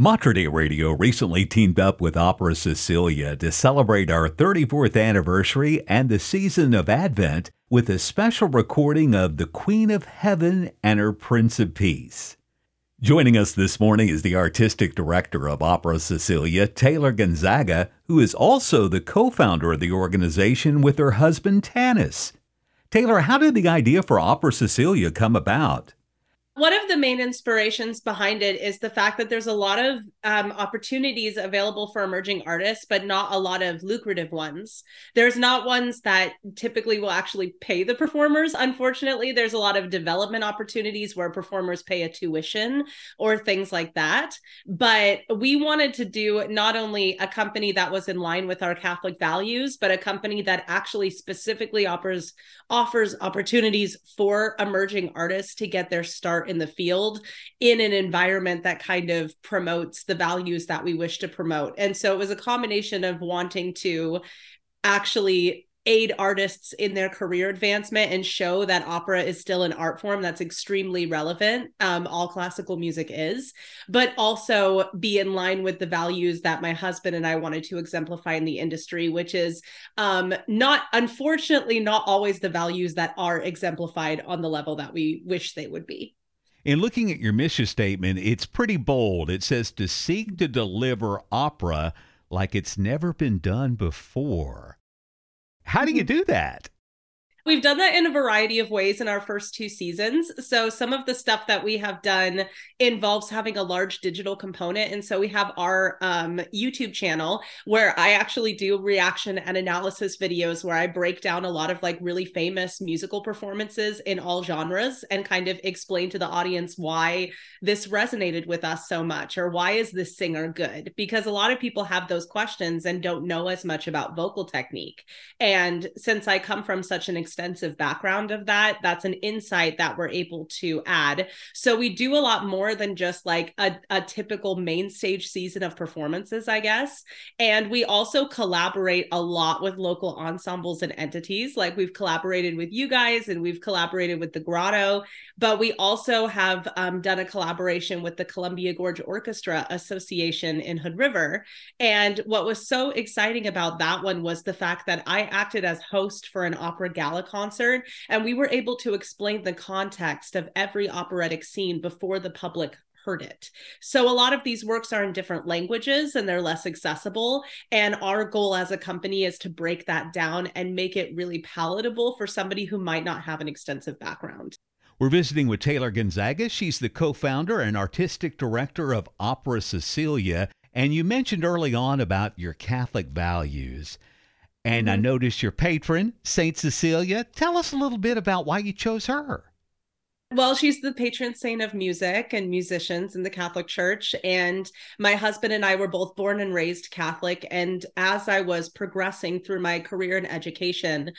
Mater Dei Radio recently teamed up with Opera Cecilia to celebrate our 34th anniversary and the season of Advent with a special recording of The Queen of Heaven and Her Prince of Peace. Joining us this morning is the artistic director of Opera Cecilia, Taylor Gonzaga, who is also the co founder of the organization with her husband, Tanis. Taylor, how did the idea for Opera Cecilia come about? One of the main inspirations behind it is the fact that there's a lot of um, opportunities available for emerging artists, but not a lot of lucrative ones. There's not ones that typically will actually pay the performers. Unfortunately, there's a lot of development opportunities where performers pay a tuition or things like that. But we wanted to do not only a company that was in line with our Catholic values, but a company that actually specifically offers offers opportunities for emerging artists to get their start in the field in an environment that kind of promotes the values that we wish to promote. And so it was a combination of wanting to actually aid artists in their career advancement and show that opera is still an art form that's extremely relevant um, all classical music is but also be in line with the values that my husband and i wanted to exemplify in the industry which is um, not unfortunately not always the values that are exemplified on the level that we wish they would be in looking at your mission statement, it's pretty bold. It says to seek to deliver opera like it's never been done before. How do you mm-hmm. do that? We've done that in a variety of ways in our first two seasons. So, some of the stuff that we have done involves having a large digital component. And so, we have our um, YouTube channel where I actually do reaction and analysis videos where I break down a lot of like really famous musical performances in all genres and kind of explain to the audience why this resonated with us so much or why is this singer good? Because a lot of people have those questions and don't know as much about vocal technique. And since I come from such an extensive background of that, that's an insight that we're able to add. So we do a lot more than just like a, a typical main stage season of performances, I guess. And we also collaborate a lot with local ensembles and entities. Like we've collaborated with you guys and we've collaborated with the Grotto, but we also have um, done a collaboration with the Columbia Gorge Orchestra Association in Hood River. And what was so exciting about that one was the fact that I acted as host for an opera gala concert. And we were able to explain the context of every operatic scene before the public heard it. So a lot of these works are in different languages and they're less accessible. And our goal as a company is to break that down and make it really palatable for somebody who might not have an extensive background. We're visiting with Taylor Gonzaga. She's the co founder and artistic director of Opera Cecilia. And you mentioned early on about your Catholic values. And mm-hmm. I noticed your patron, Saint Cecilia. Tell us a little bit about why you chose her. Well, she's the patron saint of music and musicians in the Catholic Church. And my husband and I were both born and raised Catholic. And as I was progressing through my career and education,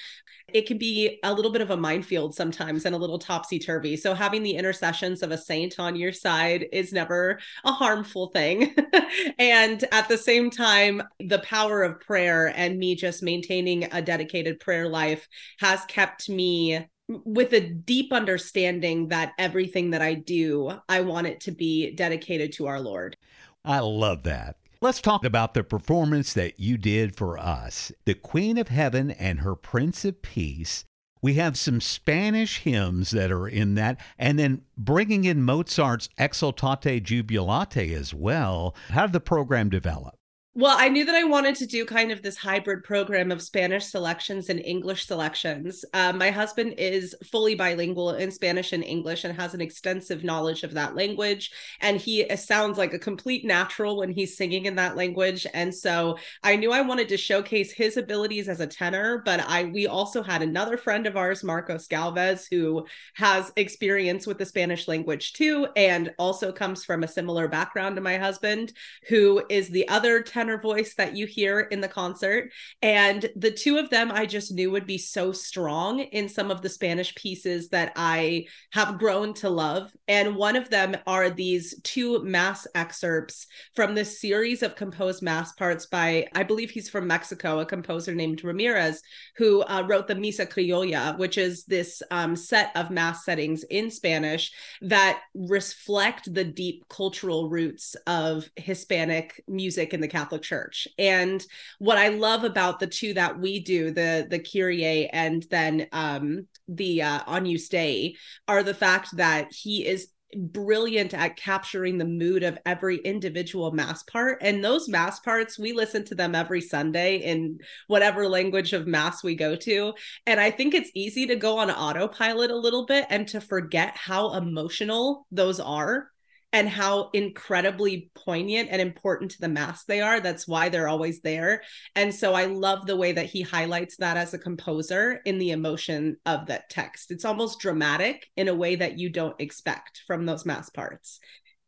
it can be a little bit of a minefield sometimes and a little topsy turvy. So, having the intercessions of a saint on your side is never a harmful thing. and at the same time, the power of prayer and me just maintaining a dedicated prayer life has kept me with a deep understanding that everything that I do, I want it to be dedicated to our Lord. I love that. Let's talk about the performance that you did for us. The Queen of Heaven and her Prince of Peace. We have some Spanish hymns that are in that, and then bringing in Mozart's Exultate Jubilate as well. How did the program develop? Well, I knew that I wanted to do kind of this hybrid program of Spanish selections and English selections. Uh, my husband is fully bilingual in Spanish and English and has an extensive knowledge of that language. And he sounds like a complete natural when he's singing in that language. And so I knew I wanted to showcase his abilities as a tenor, but I we also had another friend of ours, Marcos Galvez, who has experience with the Spanish language too, and also comes from a similar background to my husband, who is the other tenor tenor voice that you hear in the concert. And the two of them I just knew would be so strong in some of the Spanish pieces that I have grown to love. And one of them are these two mass excerpts from this series of composed mass parts by, I believe he's from Mexico, a composer named Ramirez, who uh, wrote the Misa Criolla, which is this um, set of mass settings in Spanish that reflect the deep cultural roots of Hispanic music in the Catholic Church. And what I love about the two that we do, the the Kyrie and then um, the uh, Agnus Dei, are the fact that he is brilliant at capturing the mood of every individual mass part. And those mass parts we listen to them every sunday in whatever language of mass we go to. And i think it's easy to go on autopilot a little bit and to forget how emotional those are and how incredibly poignant and important to the mass they are. That's why they're always there. And so I love the way that he highlights that as a composer in the emotion of that text. It's almost dramatic in a way that you don't expect from those mass parts.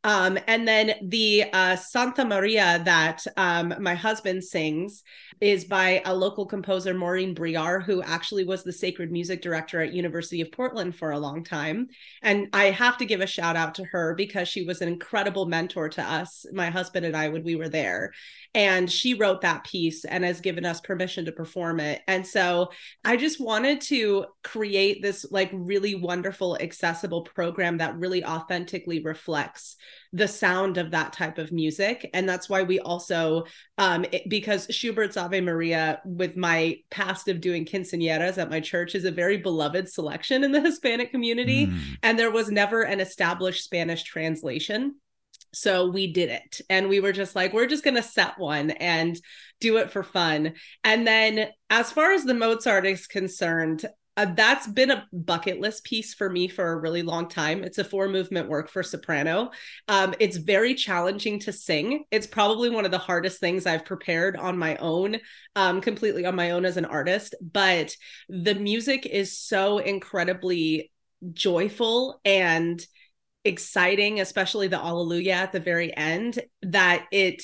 Um, and then the uh, Santa Maria that um, my husband sings is by a local composer, Maureen Briar, who actually was the sacred music director at University of Portland for a long time. And I have to give a shout out to her because she was an incredible mentor to us, my husband and I, when we were there. And she wrote that piece and has given us permission to perform it. And so I just wanted to create this like really wonderful, accessible program that really authentically reflects the sound of that type of music. And that's why we also, um, it, because Schubert's Ave Maria, with my past of doing quinceañeras at my church, is a very beloved selection in the Hispanic community. Mm. And there was never an established Spanish translation. So we did it. And we were just like, we're just going to set one and do it for fun. And then, as far as the Mozart is concerned, uh, that's been a bucket list piece for me for a really long time. It's a four movement work for soprano. Um, it's very challenging to sing. It's probably one of the hardest things I've prepared on my own, um, completely on my own as an artist. But the music is so incredibly joyful and exciting, especially the Alleluia at the very end, that it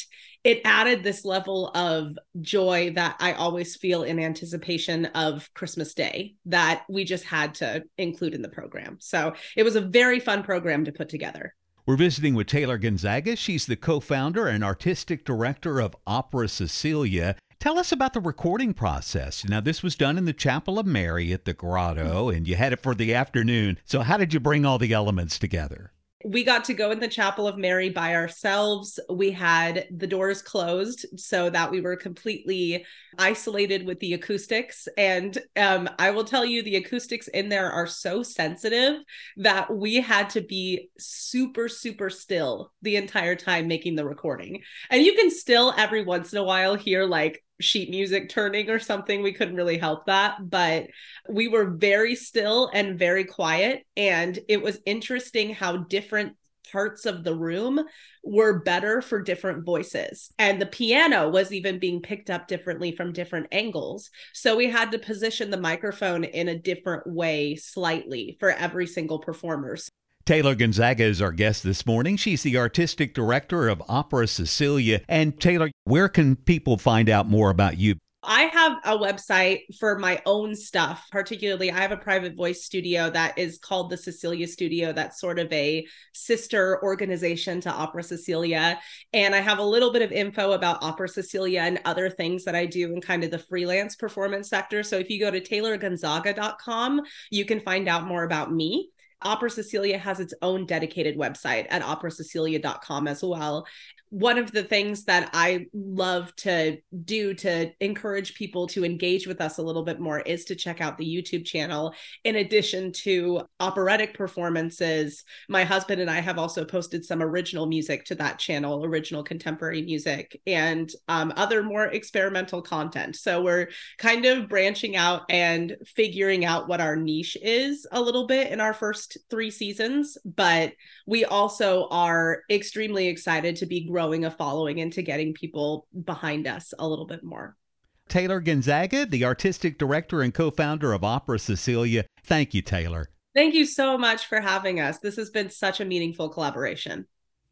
it added this level of joy that I always feel in anticipation of Christmas Day that we just had to include in the program. So it was a very fun program to put together. We're visiting with Taylor Gonzaga. She's the co founder and artistic director of Opera Cecilia. Tell us about the recording process. Now, this was done in the Chapel of Mary at the Grotto, and you had it for the afternoon. So, how did you bring all the elements together? We got to go in the chapel of mary by ourselves. We had the doors closed so that we were completely isolated with the acoustics. And um, i will tell you the acoustics in there are so sensitive that we had to be super super still the entire time making the recording. And you can still every once in a while hear like sheet music turning or something. We couldn't really help that, but we were very still and very quiet. And it was interesting how different parts of the room were better for different voices. And the piano was even being picked up differently from different angles. So we had to position the microphone in a different way slightly for every single performer. Taylor Gonzaga is our guest this morning. She's the artistic director of Opera Cecilia. And Taylor, where can people find out more about you? I have a website for my own stuff. Particularly, I have a private voice studio that is called the Cecilia Studio. That's sort of a sister organization to Opera Cecilia. And I have a little bit of info about Opera Cecilia and other things that I do in kind of the freelance performance sector. So if you go to taylorgonzaga.com, you can find out more about me. Opera Cecilia has its own dedicated website at operacecilia.com as well one of the things that I love to do to encourage people to engage with us a little bit more is to check out the YouTube channel. In addition to operatic performances, my husband and I have also posted some original music to that channel, original contemporary music, and um, other more experimental content. So we're kind of branching out and figuring out what our niche is a little bit in our first three seasons, but we also are extremely excited to be growing a following and to getting people behind us a little bit more. Taylor Gonzaga, the artistic director and co founder of Opera Cecilia. Thank you, Taylor. Thank you so much for having us. This has been such a meaningful collaboration.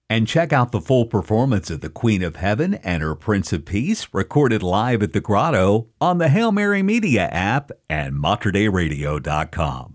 And check out the full performance of the Queen of Heaven and her Prince of Peace, recorded live at the Grotto on the Hail Mary Media app and MaterDeiRadio.com.